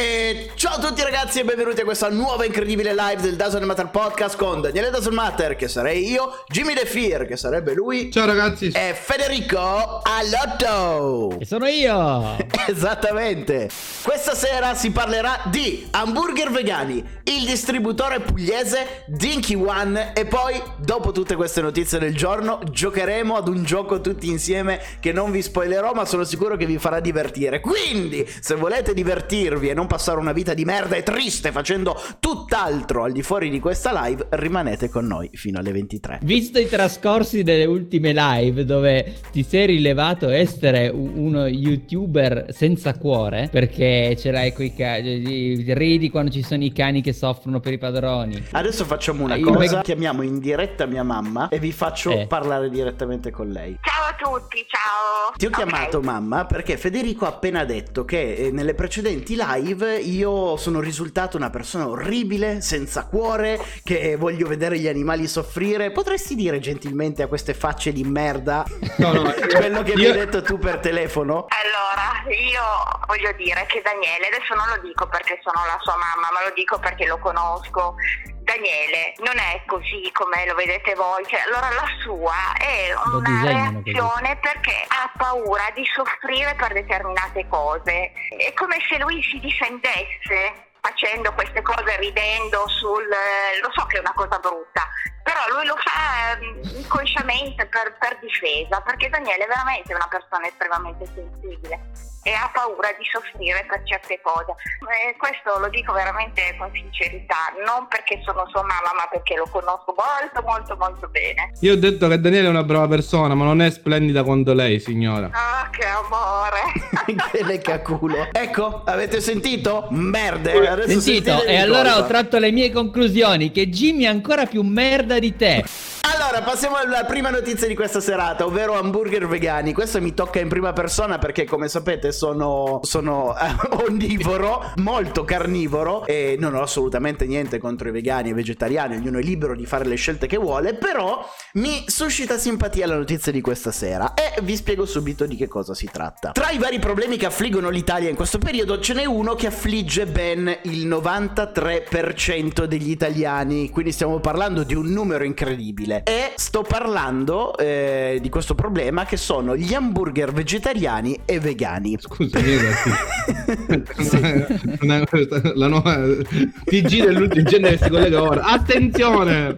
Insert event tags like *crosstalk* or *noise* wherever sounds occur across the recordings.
E ciao a tutti ragazzi e benvenuti a questa nuova incredibile live del Dazzle Matter Podcast con Daniele Dazzle Matter, che sarei io, Jimmy De Fear, che sarebbe lui, Ciao ragazzi. e Federico Alotto. E sono io! *laughs* Esattamente. Questa sera si parlerà di hamburger vegani, il distributore pugliese Dinky One e poi, dopo tutte queste notizie del giorno, giocheremo ad un gioco tutti insieme che non vi spoilerò, ma sono sicuro che vi farà divertire. Quindi, se volete divertirvi e non passare una vita di merda e triste facendo tutt'altro al di fuori di questa live, rimanete con noi fino alle 23. Visto i trascorsi delle ultime live dove ti sei rilevato essere uno youtuber senza cuore, perché ce l'hai coi cani, ridi quando ci sono i cani che soffrono per i padroni. Adesso facciamo una Io- cosa, chiamiamo in diretta mia mamma e vi faccio Eh. parlare direttamente con lei. Ciao a tutti, ciao. Ti ho Ok. chiamato mamma perché Federico ha appena detto che eh, nelle precedenti live io sono risultato una persona orribile, senza cuore, che voglio vedere gli animali soffrire. Potresti dire gentilmente a queste facce di merda No, no, *laughs* quello che mi io- hai detto tu per telefono? Allora, io voglio dire che Daniele, adesso non lo dico perché sono la sua mamma, ma lo dico perché lo conosco. Daniele non è così come lo vedete voi, cioè, allora la sua è una reazione perché ha paura di soffrire per determinate cose. È come se lui si difendesse facendo queste cose, ridendo sul... lo so che è una cosa brutta, però lui lo fa ehm, inconsciamente per, per difesa, perché Daniele è veramente una persona estremamente sensibile e ha paura di soffrire per certe cose. E questo lo dico veramente con sincerità, non perché sono sua mamma, ma perché lo conosco molto molto molto bene. Io ho detto che Daniele è una brava persona, ma non è splendida quanto lei, signora. Ah, che amore! *laughs* che leccaculo. Ecco, avete sentito? Merde. Adesso Sentito? E allora cosa. ho tratto le mie conclusioni che Jimmy è ancora più merda di te. Allora, passiamo alla prima notizia di questa serata, ovvero hamburger vegani. Questo mi tocca in prima persona perché, come sapete, sono, sono eh, *laughs* onnivoro, molto carnivoro e non ho assolutamente niente contro i vegani e i vegetariani, ognuno è libero di fare le scelte che vuole, però mi suscita simpatia la notizia di questa sera e vi spiego subito di che cosa si tratta. Tra i vari problemi che affliggono l'Italia in questo periodo ce n'è uno che affligge ben il 93% degli italiani, quindi stiamo parlando di un numero incredibile. E sto parlando eh, di questo problema che sono gli hamburger vegetariani e vegani. Scusa, Una- *laughs* la nuova TG dell'ultimo genere si collega ora. Attenzione!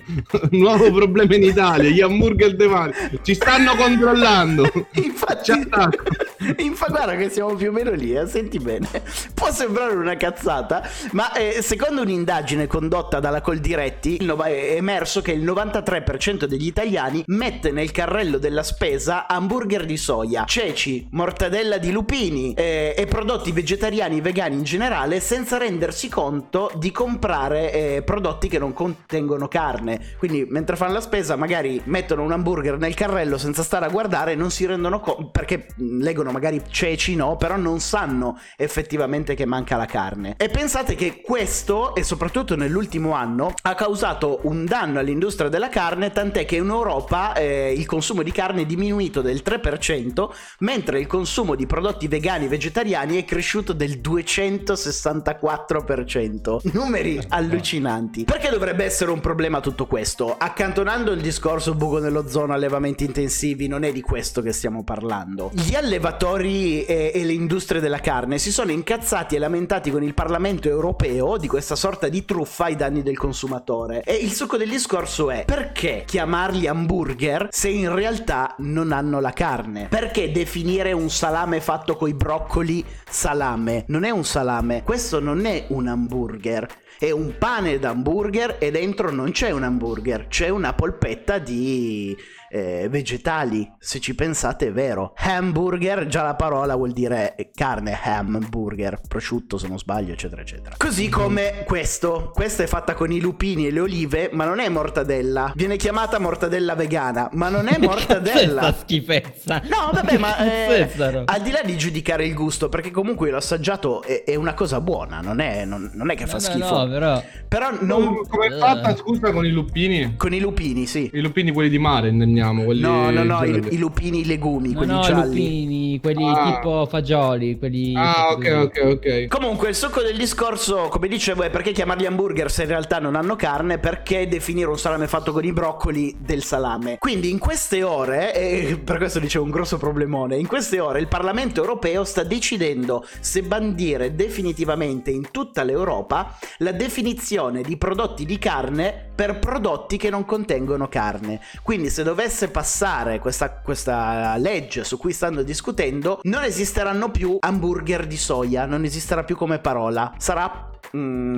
Nuovo problema in Italia, gli hamburger devani ci stanno controllando. Infatti, Ci attacco. *laughs* infatti, guarda che siamo più o meno lì, eh, senti bene. *laughs* Può sembrare una cazzata, ma eh, secondo un'indagine condotta dalla Coldiretti è emerso che il 93% degli italiani mette nel carrello della spesa hamburger di soia, ceci, mortadella di lupini eh, e prodotti vegetariani e vegani in generale senza rendersi conto di comprare eh, prodotti che non contengono carne. Quindi mentre fanno la spesa magari mettono un hamburger nel carrello senza stare a guardare non si rendono conto perché leggono magari ceci no, però non sanno effettivamente che manca la carne. E pensate che questo e soprattutto nell'ultimo anno ha causato un danno all'industria della carne tant'è che in Europa eh, il consumo di carne è diminuito del 3% mentre il consumo di prodotti vegani e vegetariani è cresciuto del 264%. Numeri allucinanti. Perché dovrebbe essere un problema tutto questo? Accantonando il discorso buco nell'ozono, allevamenti intensivi, non è di questo che stiamo parlando. Gli allevatori e, e le industrie della carne si sono incazzati e lamentati con il Parlamento europeo di questa sorta di truffa ai danni del consumatore. E il succo del discorso è perché chiamarli hamburger se in realtà non hanno la carne? Perché definire un salame fatto coi broccoli salame? Non è un salame, questo non è un hamburger. È un pane d'hamburger e dentro non c'è un hamburger, c'è una polpetta di eh, vegetali. Se ci pensate è vero. Hamburger, già la parola vuol dire carne, hamburger, prosciutto se non sbaglio, eccetera, eccetera. Così come questo. Questa è fatta con i lupini e le olive, ma non è mortadella. Viene chiamata mortadella vegana, ma non è *laughs* mortadella. Questa schifezza. No, vabbè, ma *laughs* eh, al di là di giudicare il gusto, perché comunque l'ho assaggiato, è, è una cosa buona, non è, non- non è che fa No, no, schifo. no, però Però non... Come è fatta, scusa, con i lupini? Con i lupini, sì. I lupini quelli di mare, intendiamo. Quelli No, no, no, i, i lupini legumi, no, quelli no, gialli. lupini quelli Ah. tipo fagioli, quelli... Ah, ok, ok, ok. Comunque il succo del discorso, come dicevo, è perché chiamarli hamburger se in realtà non hanno carne, perché definire un salame fatto con i broccoli del salame. Quindi in queste ore, e *laughs* per questo dicevo un grosso problemone, in queste ore il Parlamento europeo sta decidendo se bandire definitivamente in tutta l'Europa la definizione di prodotti di carne per prodotti che non contengono carne. Quindi se dovesse passare questa, questa legge su cui stanno discutendo, non esisteranno più hamburger di soia, non esisterà più come parola. Sarà... mm,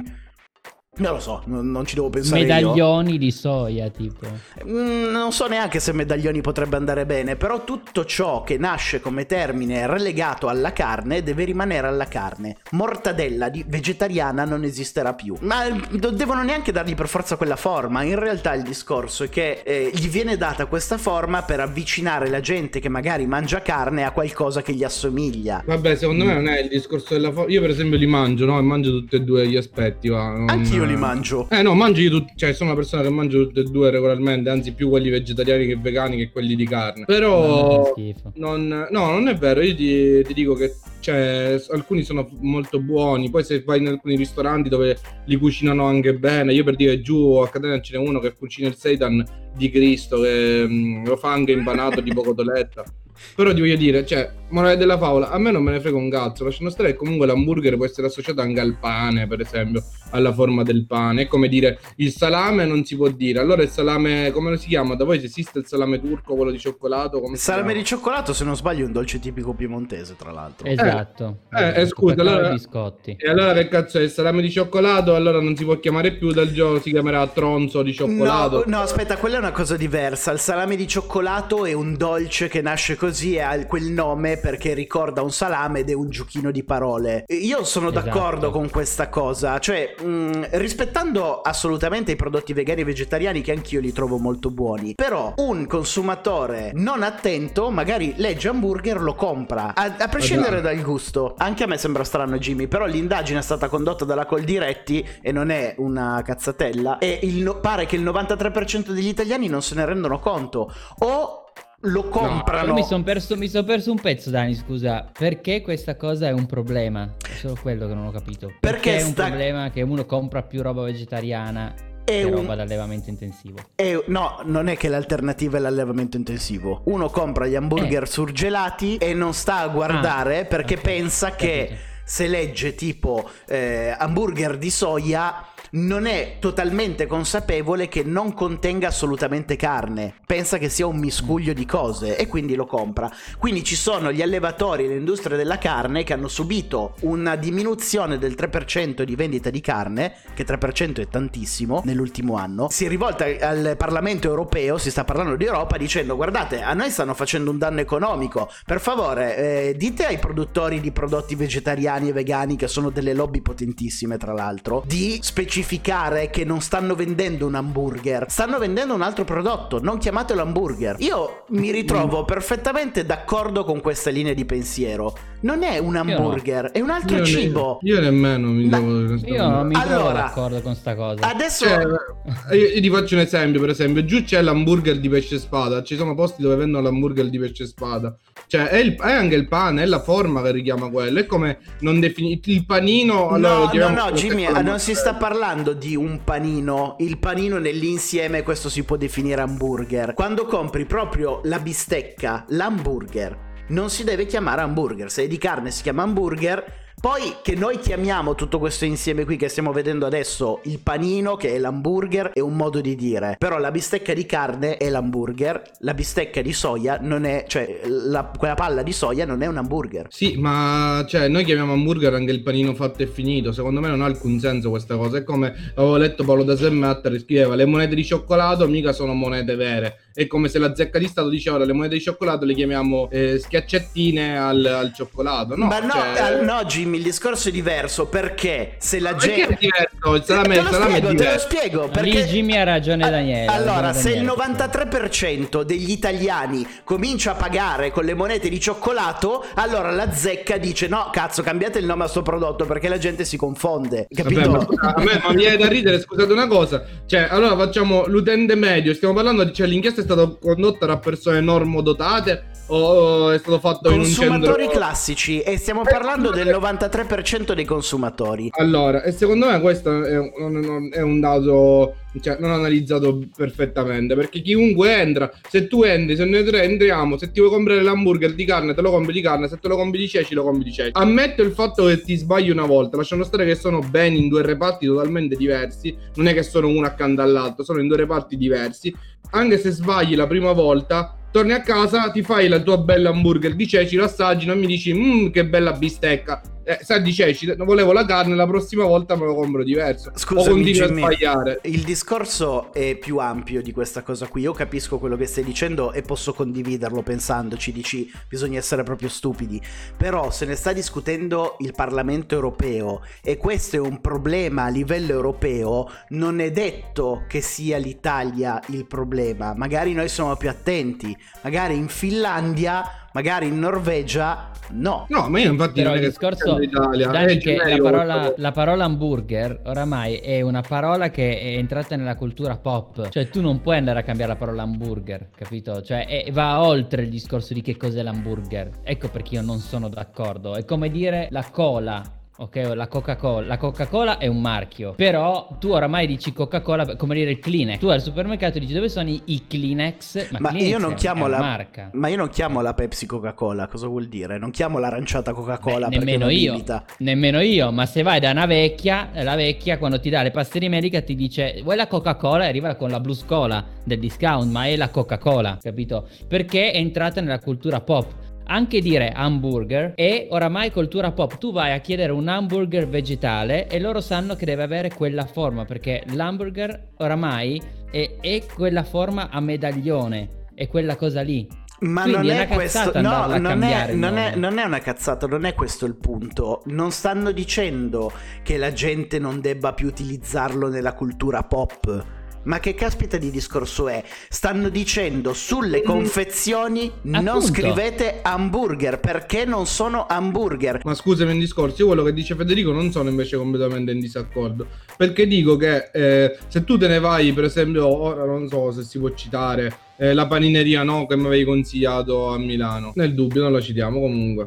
non lo so, non, non ci devo pensare io. Medaglioni di soia, tipo. Mm, Non so neanche se medaglioni potrebbe andare bene, però tutto ciò che nasce come termine relegato alla carne deve rimanere alla carne. Mortadella di vegetariana non esisterà più. Ma non devono neanche dargli per forza quella forma. In realtà il discorso è che eh, gli viene data questa forma per avvicinare la gente che magari mangia carne a qualcosa che gli assomiglia. Vabbè, secondo me non è il discorso della forma. Io, per esempio, li mangio, no? E mangio tutti e due gli aspetti. Va. Non- Anch'io li mangio. Eh, no, mangio io tutti. Cioè, sono una persona che mangio tutti e due regolarmente. Anzi, più quelli vegetariani che vegani che quelli di carne. Però. Non, no, non è vero. Io ti, ti dico che cioè, alcuni sono molto buoni. Poi, se vai in alcuni ristoranti dove li cucinano anche bene, io per dire giù a Catania ce n'è uno che cucina il seitan di Cristo, che mm, lo fa anche impanato tipo cotoletta. Però ti voglio dire, cioè, morale della favola, a me non me ne frega un cazzo. Lasciano stare che comunque l'hamburger può essere associato anche al pane, per esempio, alla forma del pane. È come dire il salame non si può dire. Allora il salame, come lo si chiama? Da voi se esiste il salame turco, quello di cioccolato? Come salame di cioccolato, se non sbaglio, è un dolce tipico piemontese, tra l'altro. Esatto. eh, Esatto, scusa, per fare allora- i biscotti. E allora che cazzo è il salame di cioccolato? Allora non si può chiamare più dal gioco, si chiamerà tronzo di cioccolato. No, no, aspetta, quella è una cosa diversa. Il salame di cioccolato è un dolce che nasce così ha quel nome perché ricorda un salame ed è un giochino di parole. Io sono Esatto. d'accordo con questa cosa, cioè mh, rispettando assolutamente i prodotti vegani e vegetariani che anch'io li trovo molto buoni, però un consumatore non attento magari legge hamburger, lo compra, a, a prescindere Esatto. dal gusto. Anche a me sembra strano Jimmy, però l'indagine è stata condotta dalla Coldiretti e non è una cazzatella e il pare che il 93% degli italiani non se ne rendono conto o lo comprano. Io mi sono perso, mi son perso un pezzo, Dani. Scusa, perché questa cosa è un problema? È solo quello che non ho capito. Perché, Perché è un sta- problema che uno compra più roba vegetariana È che un- roba d'allevamento intensivo. E no, non è che l'alternativa è l'allevamento intensivo. Uno compra gli hamburger Eh. surgelati e non sta a guardare Ah, perché ok, pensa che se legge tipo eh, hamburger di soia non è totalmente consapevole che non contenga assolutamente carne. Pensa che sia un miscuglio di cose e quindi lo compra. Quindi ci sono gli allevatori e l'industria della carne che hanno subito una diminuzione del 3% di vendita di carne, che 3% è tantissimo nell'ultimo anno. Si è rivolta al Parlamento europeo, si sta parlando di Europa, dicendo guardate, a noi stanno facendo un danno economico. Per favore, eh, dite ai produttori di prodotti vegetariani e vegani, che sono delle lobby potentissime tra l'altro, di specificare che non stanno vendendo un hamburger, stanno vendendo un altro prodotto, non chiamatelo hamburger. Io mi ritrovo perfettamente d'accordo con questa linea di pensiero. Non è un no. hamburger, è un altro Io ne- cibo. Io nemmeno mi Ma- devo Io non mi trovo Allora, d'accordo con sta cosa. Adesso Cioè, io, io ti faccio un esempio, per esempio, giù c'è l'hamburger di pesce spada, ci sono posti dove vendono l'hamburger di pesce spada. Cioè, è, il- è anche il pane, è la forma che richiama quello. È come non definire il panino. allora lo no, no, no, Jimmy, non si sta mozzarella. Parlando di un panino. Il panino nell'insieme, questo si può definire hamburger. Quando compri proprio la bistecca, l'hamburger, non si deve chiamare hamburger. Se è di carne si chiama hamburger. Poi che noi chiamiamo tutto questo insieme qui che stiamo vedendo adesso il panino, che è l'hamburger, è un modo di dire. Però la bistecca di carne è l'hamburger, la bistecca di soia non è, cioè la- quella palla di soia non è un hamburger. Sì, ma cioè, noi chiamiamo hamburger anche il panino fatto e finito. Secondo me non ha alcun senso questa cosa. È come avevo letto Paolo da Semmatter scriveva: le monete di cioccolato mica sono monete vere. È come se la zecca di Stato diceva: ora le monete di cioccolato le chiamiamo eh, schiaccettine al, al cioccolato. No, Ma no, cioè- eh, no, Jimmy, il discorso è diverso perché se la Perché gente. è diverso? Il salame, te lo salame è spiego, te lo spiego. Lì Perché... Jimmy ha ragione A- Daniele. Allora, ragione se il Daniele. 93% degli italiani comincia a pagare con le monete di cioccolato, allora la zecca dice: No, cazzo, cambiate il nome a sto prodotto perché la gente si confonde. Capito? Vabbè, ma, a me ma mi viene da ridere, scusate una cosa. Cioè, allora facciamo l'utente medio. Stiamo parlando di. Cioè, l'inchiesta è stata condotta da persone normodotate o, è stato fatto in un Consumatori centro... classici e stiamo parlando del 93% dei consumatori. Allora, e secondo me questo è un, è un dato cioè, non analizzato perfettamente perché chiunque entra, se tu entri, se noi tre entriamo, se ti vuoi comprare l'hamburger di carne, te lo compri di carne, se te lo compri di ceci, lo compri di ceci. Ammetto il fatto che ti sbagli una volta, lasciando stare che sono ben in due reparti totalmente diversi, non è che sono uno accanto all'altro, sono in due reparti diversi. Anche se sbagli la prima volta, torni a casa, ti fai la tua bella hamburger di ceci, lo assaggi, non mi dici mmm che bella bistecca. Eh, sai di ceci, volevo la carne, la prossima volta me lo compro diverso. Scusa, o continui a sbagliare. Il discorso è più ampio di questa cosa qui. Io capisco quello che stai dicendo e posso condividerlo pensandoci, dici bisogna essere proprio stupidi. Però se ne sta discutendo il Parlamento europeo e questo è un problema a livello europeo, non è detto che sia l'Italia il problema. Magari noi siamo più attenti. Magari in Finlandia magari in Norvegia no. No, ma io infatti Però non è il che discorso l'Italia. Dani, è che la parola, la parola hamburger oramai è una parola che è entrata nella cultura pop. Cioè tu non puoi andare a cambiare la parola hamburger, capito? Cioè è- va oltre il discorso di che cos'è l'hamburger. Ecco perché io non sono d'accordo. È come dire la cola. Ok, la Coca-Cola. La Coca-Cola è un marchio. Però tu oramai dici Coca-Cola come dire il Kleenex. Tu al supermercato dici dove sono i, i Kleenex? Ma Kleenex io non chiamo la marca. Ma io non chiamo la Pepsi Coca-Cola, cosa vuol dire? Non chiamo l'aranciata Coca-Cola Beh, nemmeno io, nemmeno io, ma se vai da una vecchia, la vecchia quando ti dà le paste medica ti dice vuoi la Coca-Cola e arriva con la Blue Scola del discount, ma è la Coca-Cola, capito? Perché è entrata nella cultura pop. Anche dire hamburger è oramai cultura pop. Tu vai a chiedere un hamburger vegetale e loro sanno che deve avere quella forma perché l'hamburger oramai è, è quella forma a medaglione, è quella cosa lì. Ma Quindi non è è, questo, no, non è, non, è, non è una cazzata, non è questo il punto. Non stanno dicendo che la gente non debba più utilizzarlo nella cultura pop. Ma che caspita di discorso è? Stanno dicendo sulle confezioni non Appunto. scrivete hamburger perché non sono hamburger. Ma scusami un discorso, io quello che dice Federico non sono invece completamente in disaccordo. Perché dico che eh, se tu te ne vai, per esempio, ora non so se si può citare, eh, la panineria no, che mi avevi consigliato a Milano. Nel dubbio non la citiamo comunque.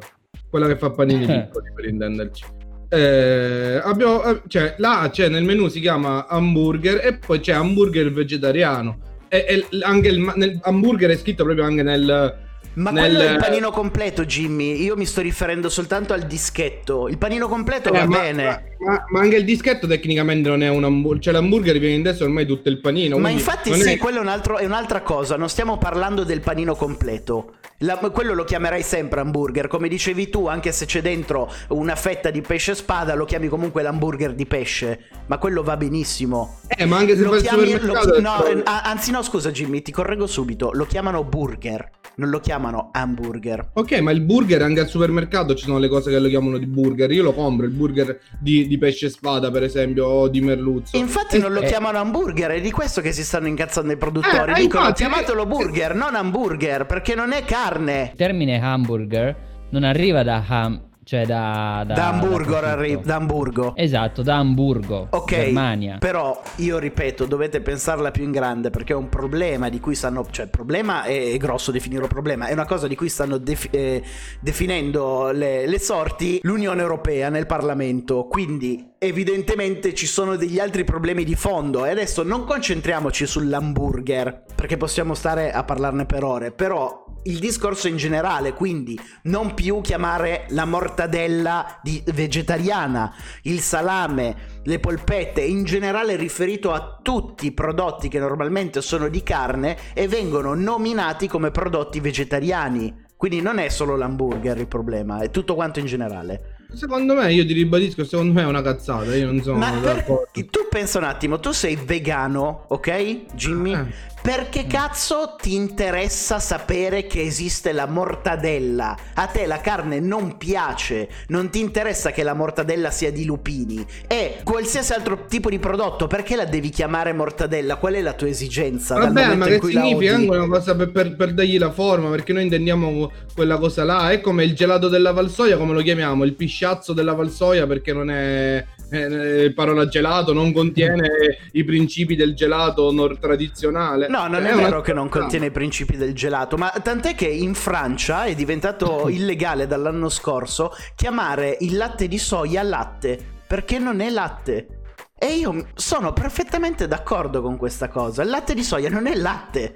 Quella che fa panini *laughs* piccoli per intenderci. Eh, abbiamo, eh, cioè, là c'è nel menu si chiama hamburger e poi c'è hamburger vegetariano. E, e anche il nel hamburger è scritto proprio anche nel, Ma nel- quello è il panino completo, Jimmy. Io mi sto riferendo soltanto al dischetto. Il panino completo va Eh, ma, bene. Ma, ma- anche il dischetto tecnicamente non è un hamburger, cioè l'hamburger viene in destra ormai tutto il panino. Ma infatti sì, è- quello è, un altro- è un'altra cosa, non stiamo parlando del panino completo. La- quello lo chiamerai sempre hamburger, come dicevi tu, anche se c'è dentro una fetta di pesce spada, lo chiami comunque l'hamburger di pesce, ma quello va benissimo. Eh, ma anche se Lo chiami, lo no, eh, a- anzi no, scusa Jimmy, ti correggo subito, lo chiamano burger, non lo chiamano hamburger. Ok, ma il burger anche al supermercato ci sono le cose che lo chiamano di burger. Io lo compro, il burger di, di pesce spada, per esempio, o di merluzzo. Infatti non lo eh. chiamano hamburger, è di questo che si stanno incazzando i produttori. Eh, Dicono infatti, chiamatelo eh, burger, non hamburger, perché non è carne. Il termine hamburger non arriva da ham, cioè da... Da, Da Hamburgo, arri- da Hamburgo. Esatto, da Hamburgo, Ok, Germania. però io ripeto, dovete pensarla più in grande perché è un problema di cui stanno, cioè il problema è, è grosso definirlo problema, è una cosa di cui stanno defi- eh, definendo le, le sorti l'Unione Europea nel Parlamento, quindi evidentemente ci sono degli altri problemi di fondo e adesso non concentriamoci sull'hamburger perché possiamo stare a parlarne per ore, però il discorso in generale, quindi non più chiamare la mortadella vegetariana, il salame, le polpette, in generale riferito a tutti i prodotti che normalmente sono di carne e vengono nominati come prodotti vegetariani. Quindi non è solo l'hamburger il problema, è tutto quanto in generale. Secondo me, io ti ribadisco, secondo me è una cazzata. Io non sono Ma per- d'accordo. tu pensa un attimo, tu sei vegano, ok, Jimmy? Eh. Perché cazzo ti interessa sapere che esiste la mortadella? A te la carne non piace, non ti interessa che la mortadella sia di lupini e qualsiasi altro tipo di prodotto, perché la devi chiamare mortadella? Qual è la tua esigenza? Vabbè, ma che significa odi? anche una cosa per, per- per dargli la forma? Perché noi intendiamo quella cosa là. È come il gelato della Valsoia, come lo chiamiamo? Il pisciazzo della Valsoia perché non è, eh, parola gelato non contiene i principi del gelato nord tradizionale. No, non è, è vero una- che non contiene i principi del gelato, ma tant'è che in Francia è diventato *laughs* illegale dall'anno scorso chiamare il latte di soia latte, perché non è latte. E io sono perfettamente d'accordo con questa cosa. Il latte di soia non è latte.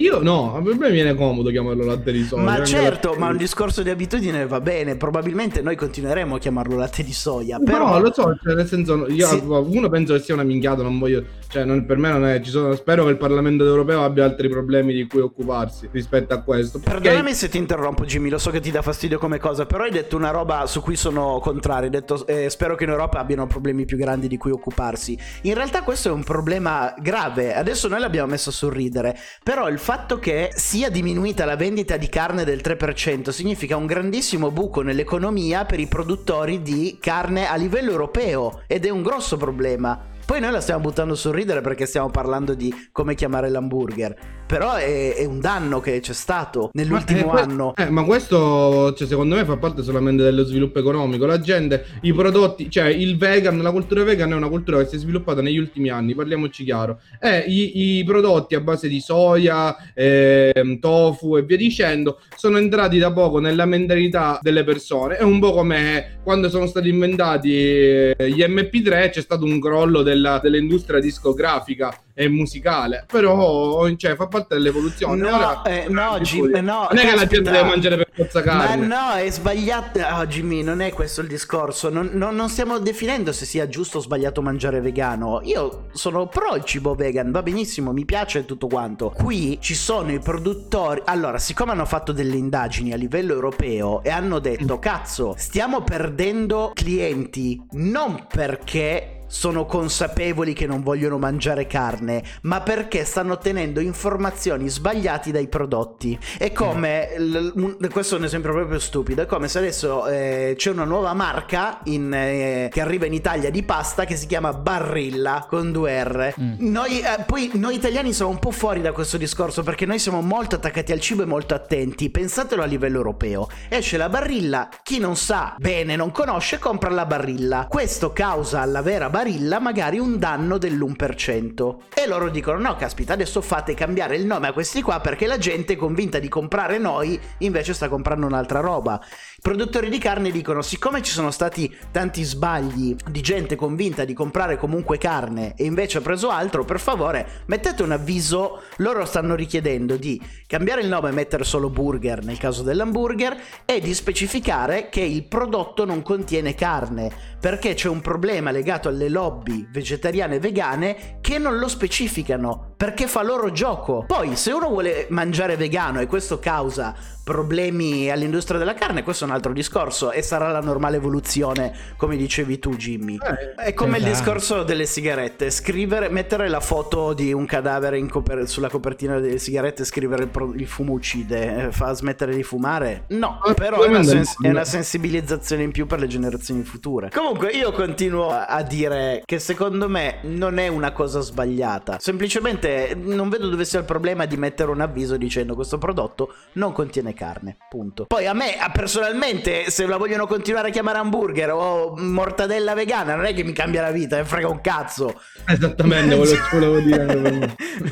Io no, per me viene comodo chiamarlo latte di soia. ma certo, ma un di- discorso di abitudine va bene. Probabilmente noi continueremo a chiamarlo latte di soia. Però Però lo so, cioè, nel senso, io Sì. uno penso che sia una minchiata, non voglio, cioè, non- per me non è, ci sono, spero che il Parlamento europeo abbia altri problemi di cui occuparsi rispetto a questo. perché- Perdonami se ti interrompo, Jimmy. Lo so che ti dà fastidio come cosa, però hai detto una roba su cui sono contrario. Hai detto eh, spero che in Europa abbiano problemi più grandi di cui occuparsi. In realtà, questo è un problema grave. Adesso noi l'abbiamo messo a sorridere. Però il fatto che sia diminuita la vendita di carne del 3% significa un grandissimo buco nell'economia per i produttori di carne a livello europeo. Ed è un grosso problema. Poi noi la stiamo buttando sul ridere perché stiamo parlando di come chiamare l'hamburger. Però è, è un danno che c'è stato nell'ultimo Ma, eh, anno. eh, ma questo, cioè, secondo me, fa parte solamente dello sviluppo economico. La gente, i prodotti, cioè il vegan, la cultura vegan è una cultura che si è sviluppata negli ultimi anni, parliamoci chiaro. E i, i prodotti a base di soia, ehm, tofu e via dicendo sono entrati da poco nella mentalità delle persone. È un po' come quando sono stati inventati eh, gli MP3, c'è stato un crollo della- dell'industria discografica e musicale. Però, cioè, fa parte dell'evoluzione. No, Ora- eh, no, Jim- no, non è che la gente deve mangiare per forza Ma carne. no, è sbagliato. Oh, Jimmy, non è questo il discorso. Non, non- non stiamo definendo se sia giusto o sbagliato mangiare vegano. Io sono pro il cibo vegan, va benissimo, mi piace tutto quanto. Qui ci sono i produttori. Allora, siccome hanno fatto delle indagini a livello europeo e hanno detto: cazzo, stiamo perdendo clienti non perché sono consapevoli che non vogliono mangiare carne, ma perché stanno ottenendo informazioni sbagliate dai prodotti. È come, l- un- questo è un esempio proprio stupido, è come se adesso eh, c'è una nuova marca in, eh, che arriva in Italia di pasta che si chiama Barilla con due R. Mm. Noi, eh, poi noi italiani siamo un po' fuori da questo discorso perché noi siamo molto attaccati al cibo e molto attenti. Pensatelo a livello europeo. Esce la barilla, chi non sa bene, non conosce, compra la barilla. Questo causa alla vera barilla magari un danno dell'1%. E loro dicono: no, caspita, adesso fate cambiare il nome a questi qua perché la gente è convinta di comprare noi, invece sta comprando un'altra roba. Produttori di carne dicono: siccome ci sono stati tanti sbagli di gente convinta di comprare comunque carne e invece ha preso altro, per favore mettete un avviso. Loro stanno richiedendo di cambiare il nome e mettere solo burger nel caso dell'hamburger e di specificare che il prodotto non contiene carne perché c'è un problema legato alle lobby vegetariane e vegane che non lo specificano perché fa loro gioco. Poi se uno vuole mangiare vegano e questo causa problemi all'industria della carne, questo è un altro discorso e sarà la normale evoluzione, come dicevi tu, Jimmy. Eh, È come il esatto. discorso delle sigarette, scrivere, mettere la foto di un cadavere in coper- sulla copertina delle sigarette e scrivere il, pro- il fumo uccide, eh, fa smettere di fumare? No, Ah, però è una, sens- è una sensibilizzazione in più per le generazioni future. Comunque io continuo a a dire che secondo me non è una cosa sbagliata, semplicemente non vedo dove sia il problema di mettere un avviso dicendo questo prodotto non contiene carne, punto. Poi a me personalmente se la vogliono continuare a chiamare hamburger o mortadella vegana non è che mi cambia la vita, me frega un cazzo. Esattamente che *laughs* volevo dire.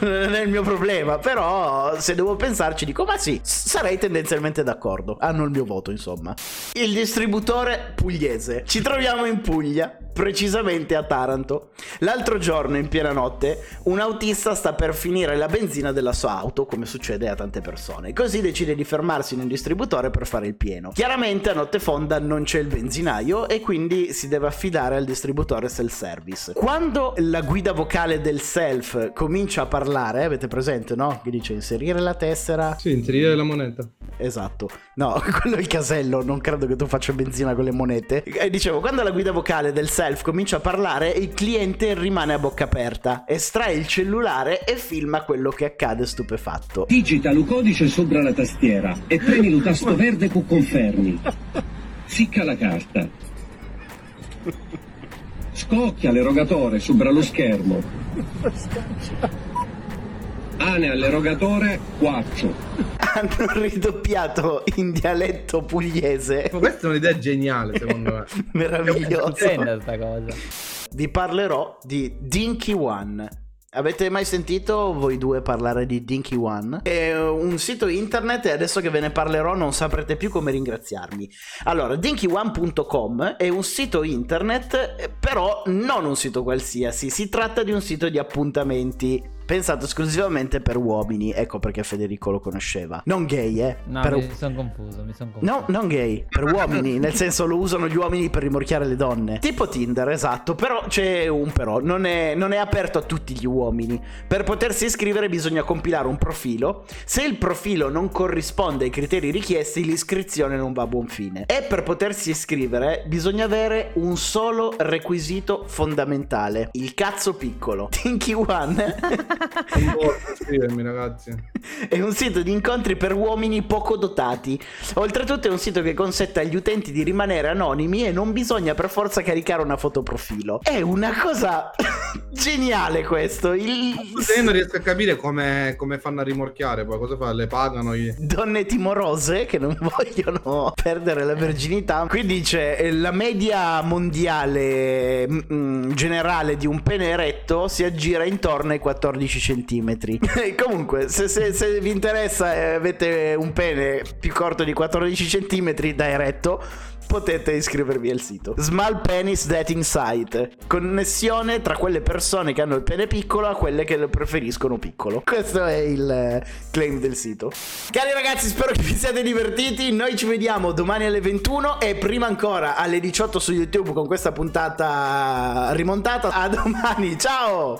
non è il mio problema, però se devo pensarci dico ma sì, sarei tendenzialmente d'accordo. Hanno il mio voto, insomma. Il distributore pugliese. Ci troviamo in Puglia, precisamente a Taranto. L'altro giorno, in piena notte, un autista sta per finire la benzina della sua auto, come succede a tante persone. Così decide di fermarsi in un distributore per fare il pieno. Chiaramente a notte fonda non c'è il benzinaio e quindi si deve affidare al distributore self-service. Quando la guida vocale del self comincia a parlare, avete presente, no? Che dice inserire la tessera. Sì, inserire la moneta. Esatto. No, *laughs* quello è il casello, non credo che tu faccia benzina con le monete. E dicevo, quando la guida vocale del self comincia a parlare, il cliente rimane a bocca aperta, estrae il cellulare e filma quello che accade stupefatto. Digita il codice sopra la tastiera e premi il tasto verde con confermi. Ficca la carta. Scocchia l'erogatore sopra lo schermo. Ane all'erogatore 4. Hanno ridoppiato in dialetto pugliese. Ma questa è un'idea geniale, secondo me. *laughs* Meraviglioso. Stupenda sta cosa. Vi parlerò di Dinky One. Avete mai sentito voi due parlare di Dinky One? È un sito internet e adesso che ve ne parlerò non saprete più come ringraziarmi. Allora, dinkyone.com è un sito internet, eh, però non un sito qualsiasi, si tratta di un sito di appuntamenti pensato esclusivamente per uomini, ecco perché Federico lo conosceva. Non gay, eh. No, per... mi sono confuso, mi sono confuso. No, non gay, per *laughs* uomini, nel senso lo usano gli uomini per rimorchiare le donne. Tipo Tinder, esatto, però c'è un però, non è, non è aperto a tutti gli uomini. Per potersi iscrivere bisogna compilare un profilo. Se il profilo non corrisponde ai criteri richiesti, l'iscrizione non va a buon fine. E per potersi iscrivere bisogna avere un solo requisito fondamentale, il cazzo piccolo. *laughs* Tinky One Non posso scrivermi, ragazzi. è un sito di incontri per uomini poco dotati. Oltretutto è un sito che consente agli utenti di rimanere anonimi e non bisogna per forza caricare una foto profilo. È una cosa *coughs* geniale questo. Il... Io non riesco a capire come, come fanno a rimorchiare, poi cosa fa? Le pagano? Gli... Donne timorose che non *laughs* vogliono perdere la verginità. Qui dice eh, la media mondiale mm, mm, generale di un pene eretto si aggira intorno ai 14 centimetri. *laughs* Comunque, se, se- se vi interessa e avete un pene più corto di 14 centimetri da eretto, potete iscrivervi al sito. Small Penis Dating Site. Connessione tra quelle persone che hanno il pene piccolo a quelle che lo preferiscono piccolo. Questo è il eh, claim del sito. Cari ragazzi, spero che vi siate divertiti. Noi ci vediamo domani alle 21 e prima ancora alle 18 su YouTube con questa puntata rimontata. A domani, ciao!